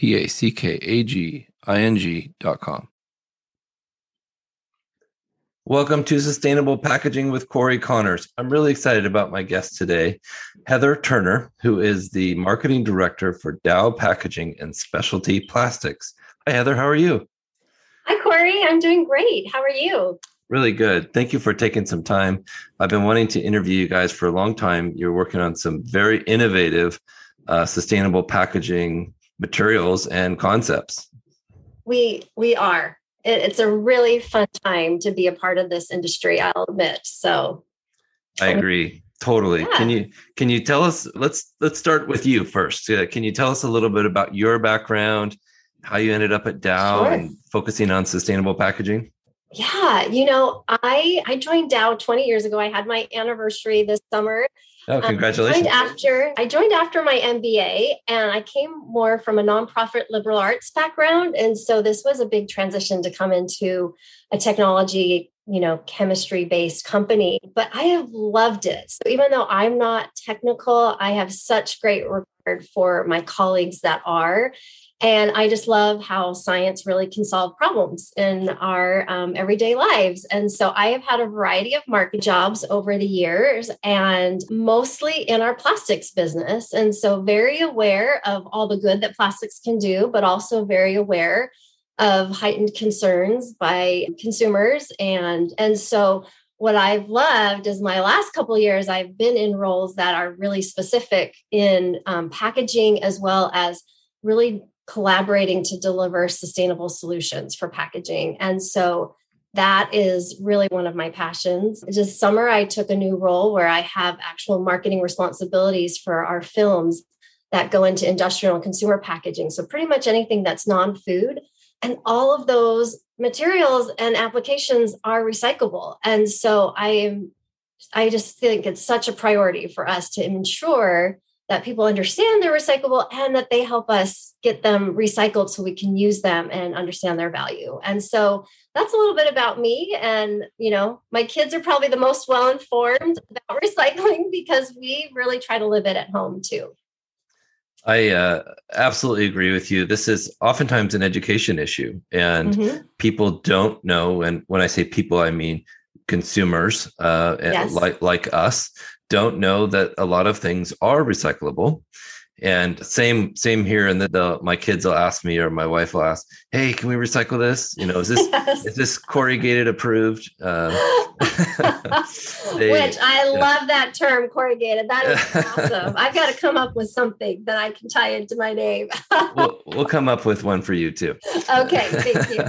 www.ororapackaging.com. Welcome to Sustainable Packaging with Cory Connors. I'm really excited about my guest today, Heather Turner, who is the marketing director for Dow Packaging and Specialty Plastics. Hi, Heather. How are you? Hi, Cory. I'm doing great. How are you? Really good. Thank you for taking some time. I've been wanting to interview you guys for a long time. You're working on some very innovative, uh, sustainable packaging materials and concepts. We we are. It, it's a really fun time to be a part of this industry. I'll admit. So, I agree totally. Yeah. Can you can you tell us? Let's let's start with you first. Uh, can you tell us a little bit about your background, how you ended up at Dow, sure. and focusing on sustainable packaging? Yeah, you know, I I joined Dow 20 years ago. I had my anniversary this summer. Oh, congratulations. Um, I after I joined after my MBA and I came more from a nonprofit liberal arts background and so this was a big transition to come into a technology, you know, chemistry based company, but I have loved it. So even though I'm not technical, I have such great regard for my colleagues that are and I just love how science really can solve problems in our um, everyday lives. And so I have had a variety of market jobs over the years and mostly in our plastics business. And so very aware of all the good that plastics can do, but also very aware of heightened concerns by consumers. And, and so what I've loved is my last couple years, I've been in roles that are really specific in um, packaging as well as really collaborating to deliver sustainable solutions for packaging. And so that is really one of my passions. This summer, I took a new role where I have actual marketing responsibilities for our films that go into industrial and consumer packaging. So, pretty much anything that's non food. And all of those materials and applications are recyclable. And so, I am. I just think it's such a priority for us to ensure that people understand they're recyclable and that they help us get them recycled so we can use them and understand their value. And so that's a little bit about me. And, you know, my kids are probably the most well informed about recycling because we really try to live it at home too. I uh, absolutely agree with you. This is oftentimes an education issue, and mm-hmm. people don't know. And when I say people, I mean consumers, uh, yes. like like us, don't know that a lot of things are recyclable. And same same here and the, my kids will ask me or my wife will ask hey can we recycle this? You know is this yes. is this corrugated approved? Uh, they, which i yeah. love that term corrugated. That is awesome. I've got to come up with something that i can tie into my name. We'll, we'll come up with one for you too. Okay thank you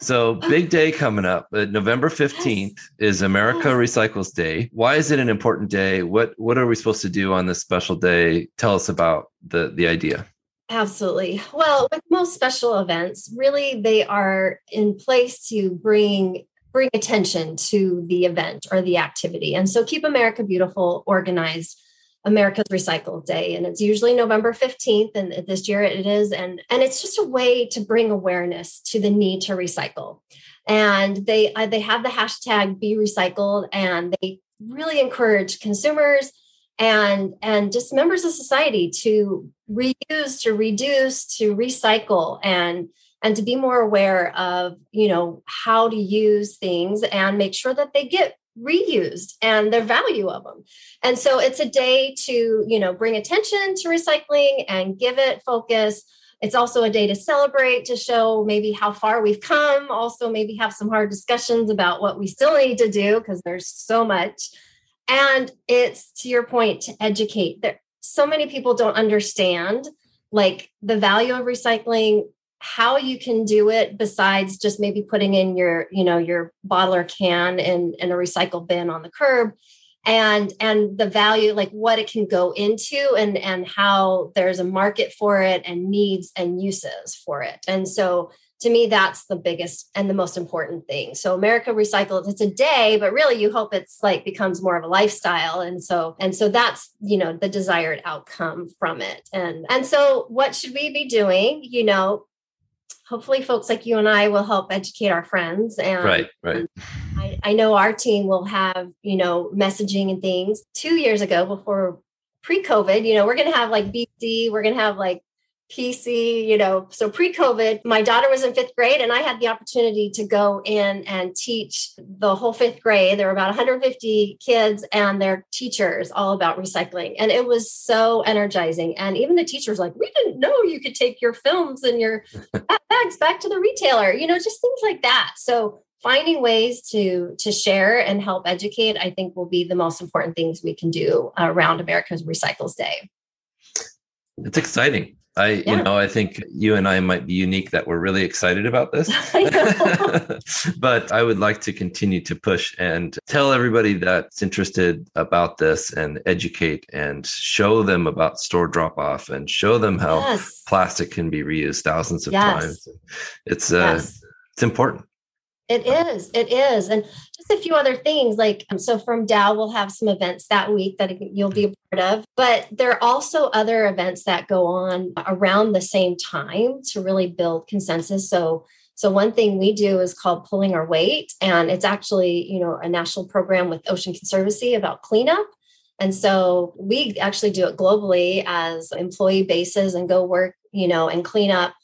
so big day coming up. Uh, November 15th is America Recycles Day. Why is it an important day? What what are we supposed to do on this special day? Tell us about the the idea. Absolutely. Well, with most special events, really they are in place to bring bring attention to the event or the activity. And so keep America beautiful, organized America's Recycle Day, and it's usually November 15th, and this year it is. And, and it's just a way to bring awareness to the need to recycle. And they, uh, they have the hashtag be recycled, and they really encourage consumers and, and just members of society to reuse, to reduce, to recycle, and and to be more aware of you know how to use things and make sure that they get reused and the value of them. And so it's a day to, you know, bring attention to recycling and give it focus. It's also a day to celebrate, to show maybe how far we've come, also maybe have some hard discussions about what we still need to do because there's so much. And it's to your point to educate. There so many people don't understand like the value of recycling how you can do it besides just maybe putting in your you know your bottle or can in, in a recycle bin on the curb. And and the value like what it can go into and and how there's a market for it and needs and uses for it. And so to me that's the biggest and the most important thing. So america recycles it's a day but really you hope it's like becomes more of a lifestyle. And so and so that's you know the desired outcome from it. And and so what should we be doing you know hopefully folks like you and i will help educate our friends and right right. Um, I, I know our team will have you know messaging and things. Two years ago before pre-covid you know we're going to have like bc we're going to have like PC, you know, so pre COVID, my daughter was in fifth grade and I had the opportunity to go in and teach the whole fifth grade. There were about 150 kids and their teachers all about recycling. And it was so energizing. And even the teachers, like, we didn't know you could take your films and your bags back to the retailer, you know, just things like that. So finding ways to to share and help educate i think will be the most important things we can do around america's recycles day it's exciting I, yeah. you know, I think you and I might be unique that we're really excited about this. but I would like to continue to push and tell everybody that's interested about this and educate and show them about store drop off and show them how yes. plastic can be reused thousands of yes. times. It's uh, yes. it's important. It is. It is. And just a few other things like um, so from Dow we'll have some events that week that you'll be a part of, but there are also other events that go on around the same time to really build consensus. So so one thing we do is called pulling our weight and it's actually, you know, a national program with Ocean Conservancy about cleanup. And so we actually do it globally as employee bases and go work, you know, and clean up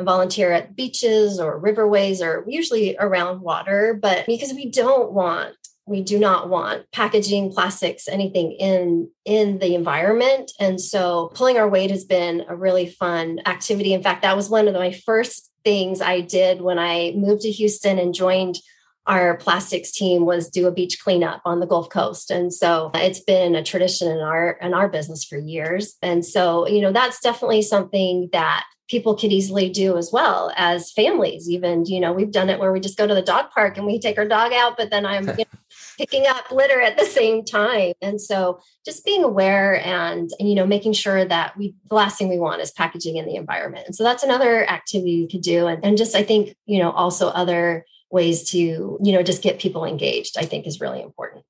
volunteer at beaches or riverways or usually around water but because we don't want we do not want packaging plastics anything in in the environment. And so pulling our weight has been a really fun activity. In fact that was one of my first things i did when i moved to houston and joined our plastics team was do a beach cleanup on the Gulf Coast. And so it's been a tradition in our in our business for years. And so, you know, that's definitely something that people could easily do as well as families even you know we've done it where we just go to the dog park and we take our dog out but then i'm you know, picking up litter at the same time and so just being aware and, and you know making sure that we the last thing we want is packaging in the environment and so that's another activity you could do and, and just i think you know also other ways to you know just get people engaged i think is really important.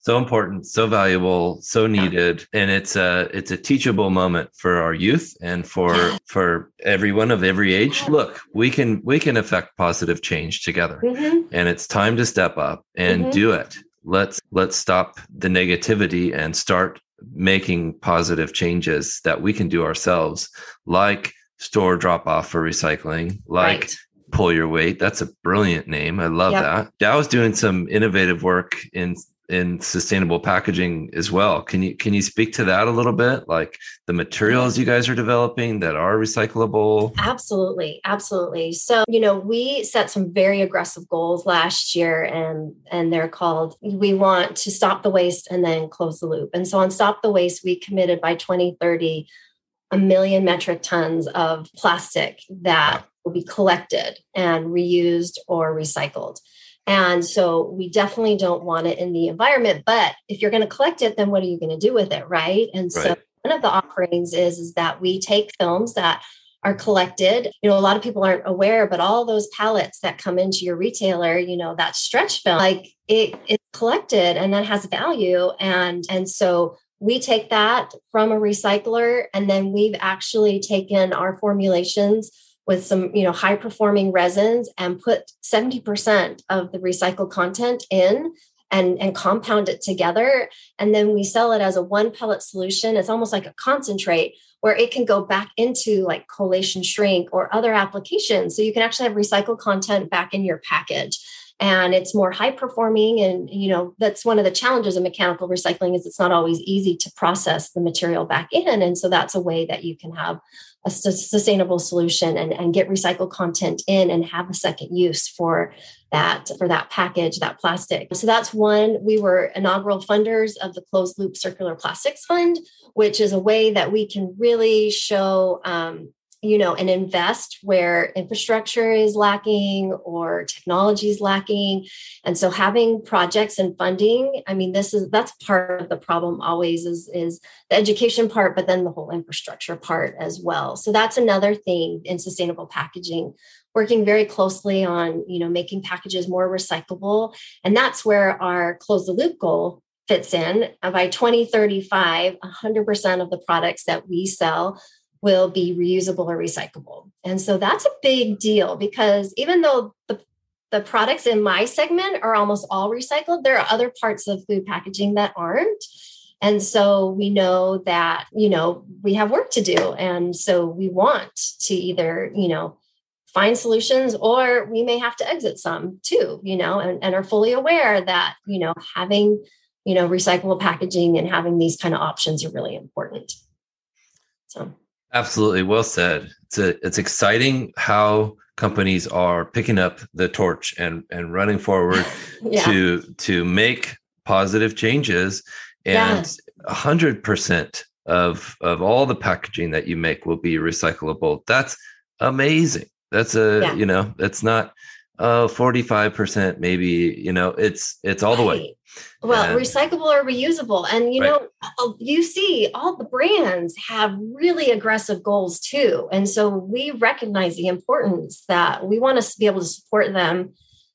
So important so valuable so needed and it's a it's a teachable moment for our youth and for for everyone of every age. Look we can we can affect positive change together mm-hmm. and it's time to step up and mm-hmm. do it. Let's let's stop the negativity and start making positive changes that we can do ourselves like store drop off for recycling like right pull your weight. That's a brilliant name. I love yep. that. Dow's doing some innovative work in in sustainable packaging as well. Can you can you speak to that a little bit? Like the materials you guys are developing that are recyclable? Absolutely. Absolutely. So, you know, we set some very aggressive goals last year and and they're called we want to stop the waste and then close the loop. And so on stop the waste we committed by 2030 a million metric tons of plastic that will be collected and reused or recycled. And so we definitely don't want it in the environment. But if you're going to collect it, then what are you going to do with it? Right. And right. so one of the offerings is, is that we take films that are collected. You know, a lot of people aren't aware, but all those pallets that come into your retailer, you know, that stretch film, like it is collected and that has value. And and so we take that from a recycler and then we've actually taken our formulations with some you know high performing resins and put 70% of the recycled content in and, and compound it together. And then we sell it as a one pellet solution. It's almost like a concentrate where it can go back into like collation shrink or other applications. So you can actually have recycled content back in your package. And it's more high performing and you know that's one of the challenges of mechanical recycling is it's not always easy to process the material back in. And so that's a way that you can have a sustainable solution and, and get recycled content in and have a second use for that for that package that plastic. So that's one. We were inaugural funders of the closed loop circular plastics fund which is a way that we can really show um, you know and invest where infrastructure is lacking or technology is lacking. And so having projects and funding i mean this is that's part of the problem always is is the education part but then the whole infrastructure part as well. So that's another thing in sustainable packaging working very closely on you know making packages more recyclable. And that's where our close the loop goal fits in. By 2035 100% of the products that we sell will be reusable or recyclable. And so that's a big deal because even though the the products in my segment are almost all recycled, there are other parts of food packaging that aren't. And so we know that, you know, we have work to do. And so we want to either, you know, find solutions or we may have to exit some too, you know, and, and are fully aware that, you know, having, you know, recyclable packaging and having these kind of options are really important. So Absolutely, well said. It's a, it's exciting how companies are picking up the torch and and running forward yeah. to to make positive changes and a hundred percent of of all the packaging that you make will be recyclable that's amazing that's a yeah. you know that's not uh 45% maybe you know it's it's all the way. Well and, recyclable or reusable. And you right. know uh, you see all the brands have really aggressive goals too. And so we recognize the importance that we want to be able to support them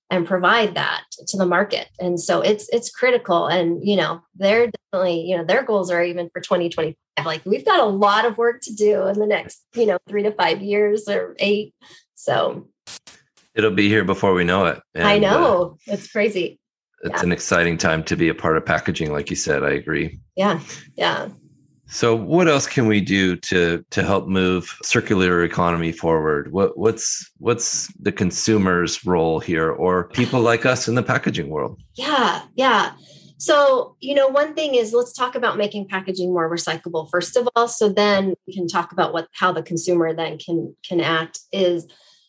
and provide that to the market. And so it's it's critical. And you know they're definitely you know their goals are even for 2025 like we've got a lot of work to do in the next you know three to five years or eight. So it'll be here before we know it and, i uh, know. Uh, it's crazy. it's yeah. an exciting time to be a part of packaging like you said i agree. Yeah yeah. So what else can we do to to help move circular economy forward? What what's what's the consumer's role here or people like us in the packaging world? Yeah yeah. So you know one thing is let's talk about making packaging more recyclable first of all. So then we can talk about what how the consumer then can can act is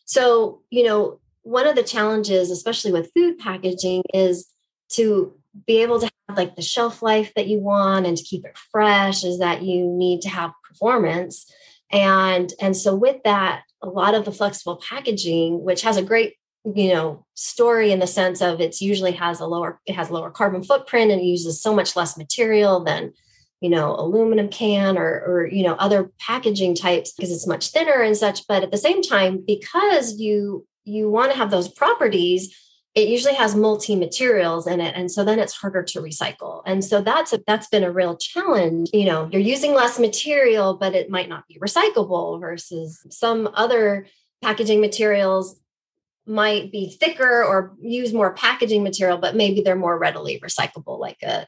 so you know one of the challenges especially with food packaging is to be able to have like the shelf life that you want and to keep it fresh is that you need to have performance. And and so with that a lot of the flexible packaging which has a great you know story in the sense of it's usually has a lower it has lower carbon footprint and uses so much less material than you know aluminum can or or you know other packaging types because it's much thinner and such. But at the same time because you you want to have those properties it usually has multi materials in it. And so then it's harder to recycle. And so that's a, that's been a real challenge. You know you're using less material but it might not be recyclable versus some other packaging materials might be thicker or use more packaging material but maybe they're more readily recyclable like a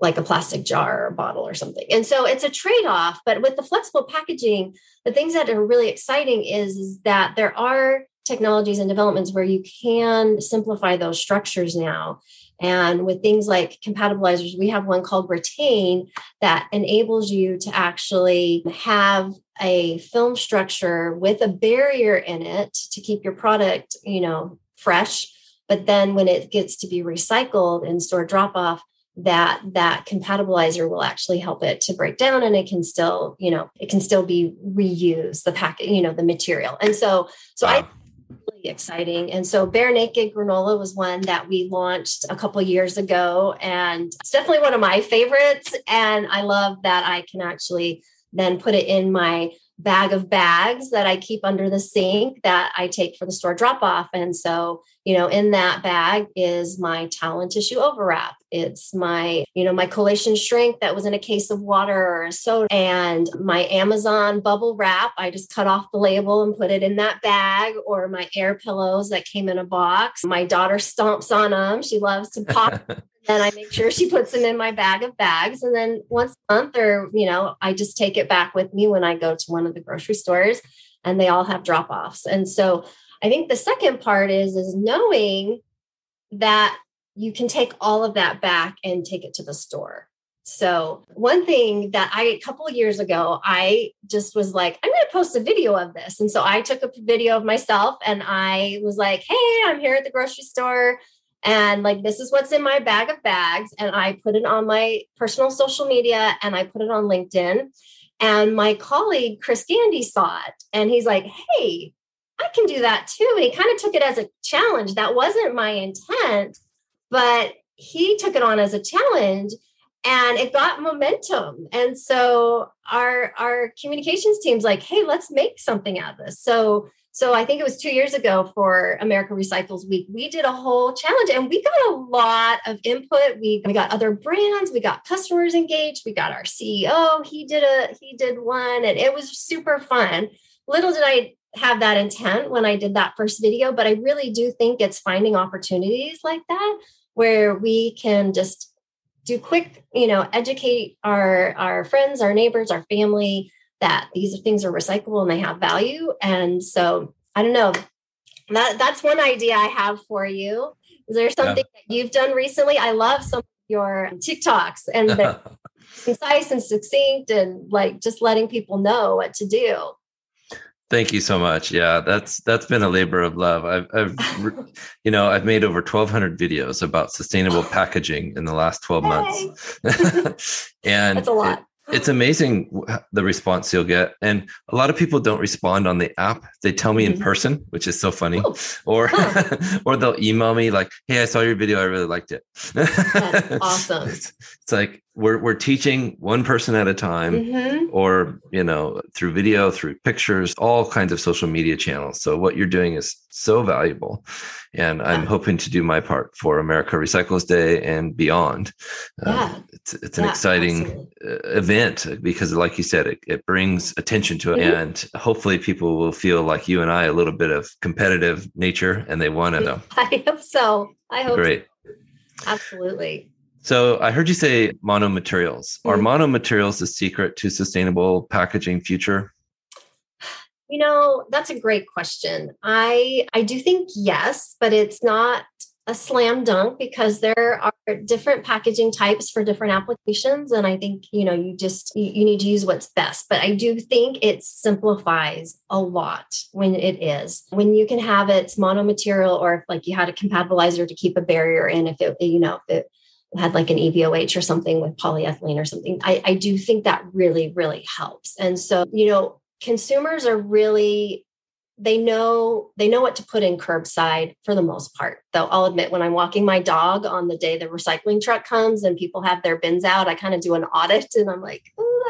like a plastic jar or bottle or something. And so it's a trade-off, but with the flexible packaging, the things that are really exciting is, that there are technologies and developments where you can simplify those structures now. And with things like compatibilizers, we have one called Retain that enables you to actually have a film structure with a barrier in it to keep your product, you know, fresh. But then when it gets to be recycled in store drop off, that that compatibilizer will actually help it to break down and it can still you know it can still be reused the packet you know the material and so so wow. i really exciting and so Bear Naked granola was one that we launched a couple years ago and it's definitely one of my favorites and i love that i can actually then put it in my bag of bags that I keep under the sink that I take for the store drop off. And so, you know, in that bag is my towel and tissue overwrap. It's my, you know, my collation shrink that was in a case of water or a soda and my Amazon bubble wrap. I just cut off the label and put it in that bag or my air pillows that came in a box. My daughter stomps on them. She loves to pop and I make sure she puts them in my bag of bags. And then once a month, or, you know, I just take it back with me when I go to one of the grocery stores and they all have drop offs. And so I think the second part is, is knowing that you can take all of that back and take it to the store. So one thing that I a couple of years ago, I just was like, I'm going to post a video of this. And so I took a video of myself and I was like, hey, I'm here at the grocery store and like this is what's in my bag of bags and i put it on my personal social media and i put it on linkedin And my colleague, Chris Gandy, saw it and he's like, hey, I can do that too. And he kind of took it as a challenge. That wasn't my intent, but he took it on as a challenge and it got momentum. And so our our communications team's like, hey, let's make something out of this. So so I think it was two years ago for America Recycles Week. We did a whole challenge and we got a lot of input. We, we got other brands, we got customers engaged, we got our CEO. He did a he did one and it was super fun. Little did I have that intent when I did that first video, but I really do think it's finding opportunities like that where we can just do quick, you know, educate our our friends, our neighbors, our family that these things are recyclable and they have value. And so I don't know. That that's one idea I have for you. Is there something yeah. that you've done recently? I love some of your TikToks and the concise and succinct and like just letting people know what to do. Thank you so much. Yeah, that's that's been a labor of love. I've, I've you know, I've made over 1,200 videos about sustainable packaging in the last 12 months, and that's a lot it's amazing the response you'll get and a lot of people don't respond on the app they tell me mm-hmm. in person which is so funny oh. or huh. or they'll email me like hey i saw your video i really liked it That's awesome it's, it's, like we're, we're teaching one person at a time mm-hmm. or you know through video through pictures all kinds of social media channels so what you're doing is so valuable and i'm hoping to do my part for america recycles day and beyond uh, yeah. Uh, it's, it's an yeah, exciting absolutely. event because like you said it, it brings attention to it mm-hmm. and hopefully people will feel like you and i a little bit of competitive nature and they want to know i hope so i hope great so. absolutely so I heard you say monomaterials. Mm-hmm. Are monomaterials the secret to sustainable packaging future? You know, that's a great question. I I do think yes, but it's not a slam dunk because there are different packaging types for different applications and i think you know you just you, you, need to use what's best but i do think it simplifies a lot when it is when you can have its monomaterial or if like you had a compatibilizer to keep a barrier in if it you know if it had like an EVOH or something with polyethylene or something. I, I do think that really, really helps. And so, you know, consumers are really they know they know what to put in curbside for the most part though i'll admit when i'm walking my dog on the day the recycling truck comes and people have their bins out i kind of do an audit and i'm like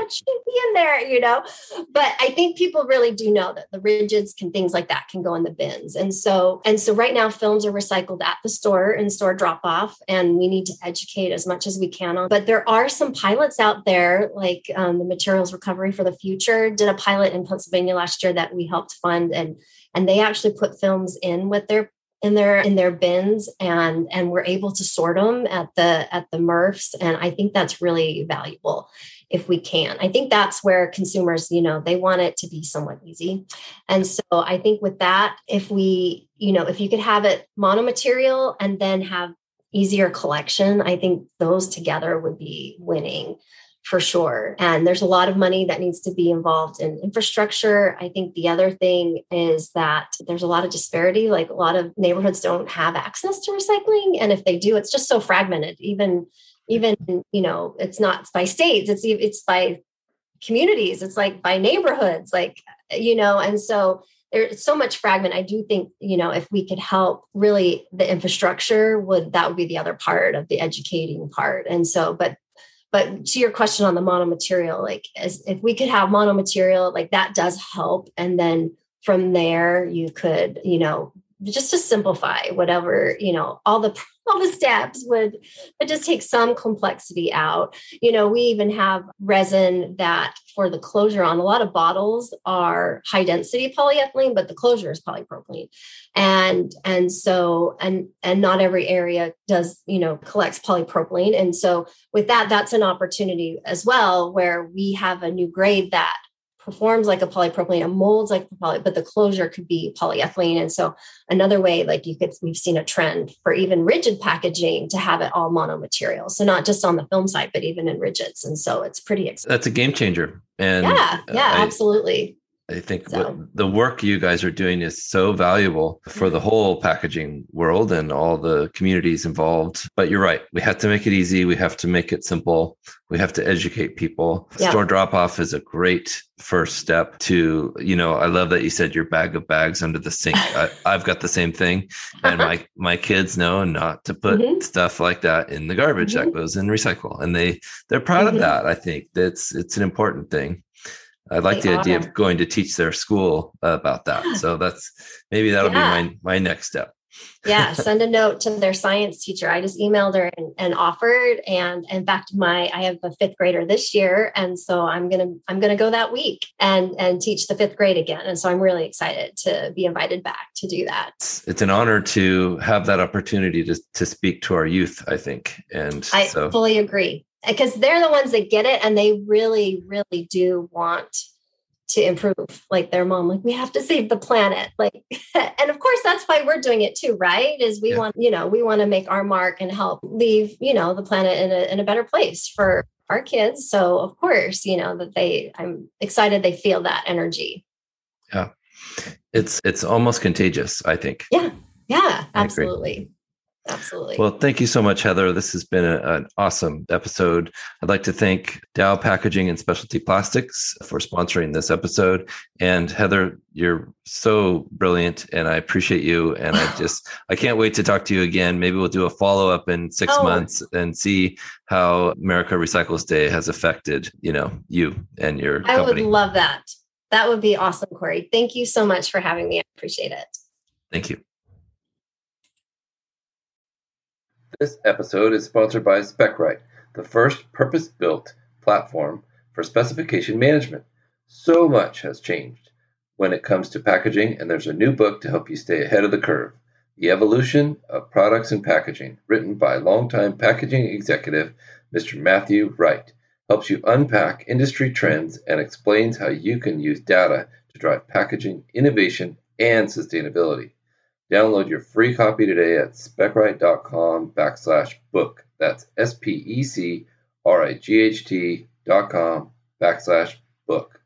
that shouldn't be in there you know? But i think people really do know that the rigids can things like that can go in the bins. And so and so right now films are recycled at the store in store drop off and we need to educate as much as we can on but there are some pilots out there like um, the materials recovery for the future did a pilot in pennsylvania last year that we helped fund and and they actually put films in with their in their in their bins and and we're able to sort them at the at the MRFs and I think that's really valuable if we can. I think that's where consumers, you know, they want it to be somewhat easy. And so I think with that if we, you know, if you could have it monomaterial and then have easier collection, I think those together would be winning for sure. And there's a lot of money that needs to be involved in infrastructure. I think the other thing is that there's a lot of disparity. Like a lot of neighborhoods don't have access to recycling. And if they do, it's just so fragmented. Even, even, you know, it's not by states, it's it's by communities, it's like by neighborhoods, like, you know, and so there's so much fragment i do think you know if we could help really the infrastructure would that would be the other part of the educating part and so but but to your question on the monomaterial, like as if we could have monomaterial, like that does help. And then from there, you could, you know, just to simplify whatever, you know, all the all the steps would but just take some complexity out. You know, we even have resin that for the closure on a lot of bottles are high density polyethylene, but the closure is polypropylene. And and so and and not every area does, you know, collects polypropylene. And so with that, that's an opportunity as well where we have a new grade that performs like a polypropylene, it molds like poly, but the closure could be polyethylene. And so another way, like you could, we've seen a trend for even rigid packaging to have it all monomaterial. So not just on the film side, but even in rigids. And so it's pretty exciting. That's a game changer. And yeah, yeah, I, absolutely. I think so. what, the work you guys are doing is so valuable for the whole packaging world and all the communities involved. But you're right. We have to make it easy. We have to make it simple. We have to educate people. Yeah. Store drop off is a great first step to, you know, I love that you said your bag of bags under the sink. I, have got the same thing. And my, my kids know not to put mm-hmm. stuff like that in the garbage mm-hmm. that goes in recycle. And they, they're proud mm-hmm. of that. I think that's, it's an important thing. I like they the are. idea of going to teach their school about that. So that's maybe that'll yeah. be my my next step. yeah, send a note to their science teacher. I just emailed her and, and, offered. And in fact, my I have a fifth grader this year, and so I'm gonna I'm gonna go that week and and teach the fifth grade again. And so I'm really excited to be invited back to do that. It's an honor to have that opportunity to to speak to our youth. I think, and I so. fully agree because they're the ones that get it and they really really do want to improve. Like their mom like we have to save the planet. Like and of course that's why we're doing it too right? Is we yeah. want you know we want to make our mark and help leave you know the planet in a, in a better place for our kids. So of course you know that they i'm excited they feel that energy. Yeah. It's it's almost contagious i think. Yeah. Yeah absolutely Absolutely. Well, thank you so much, Heather. This has been a, an awesome episode. I'd like to thank Dow Packaging and Specialty Plastics for sponsoring this episode. And Heather, you're so brilliant, and I appreciate you. And I just I can't wait to talk to you again. Maybe we'll do a follow up in six oh. months and see how America Recycles Day has affected you know you and your. I company. would love that. That would be awesome, Cory. Thank you so much for having me. I appreciate it. Thank you. This episode is sponsored by Specright, the first purpose built platform for specification management. So much has changed when it comes to packaging, and there's a new book to help you stay ahead of the curve The Evolution of Products and Packaging, written by longtime packaging executive Mr. Matthew Wright. Helps you unpack industry trends and explains how you can use data to drive packaging innovation and sustainability. Download your free copy today at specright.com backslash book. That's S P E C R I G H T dot com backslash book.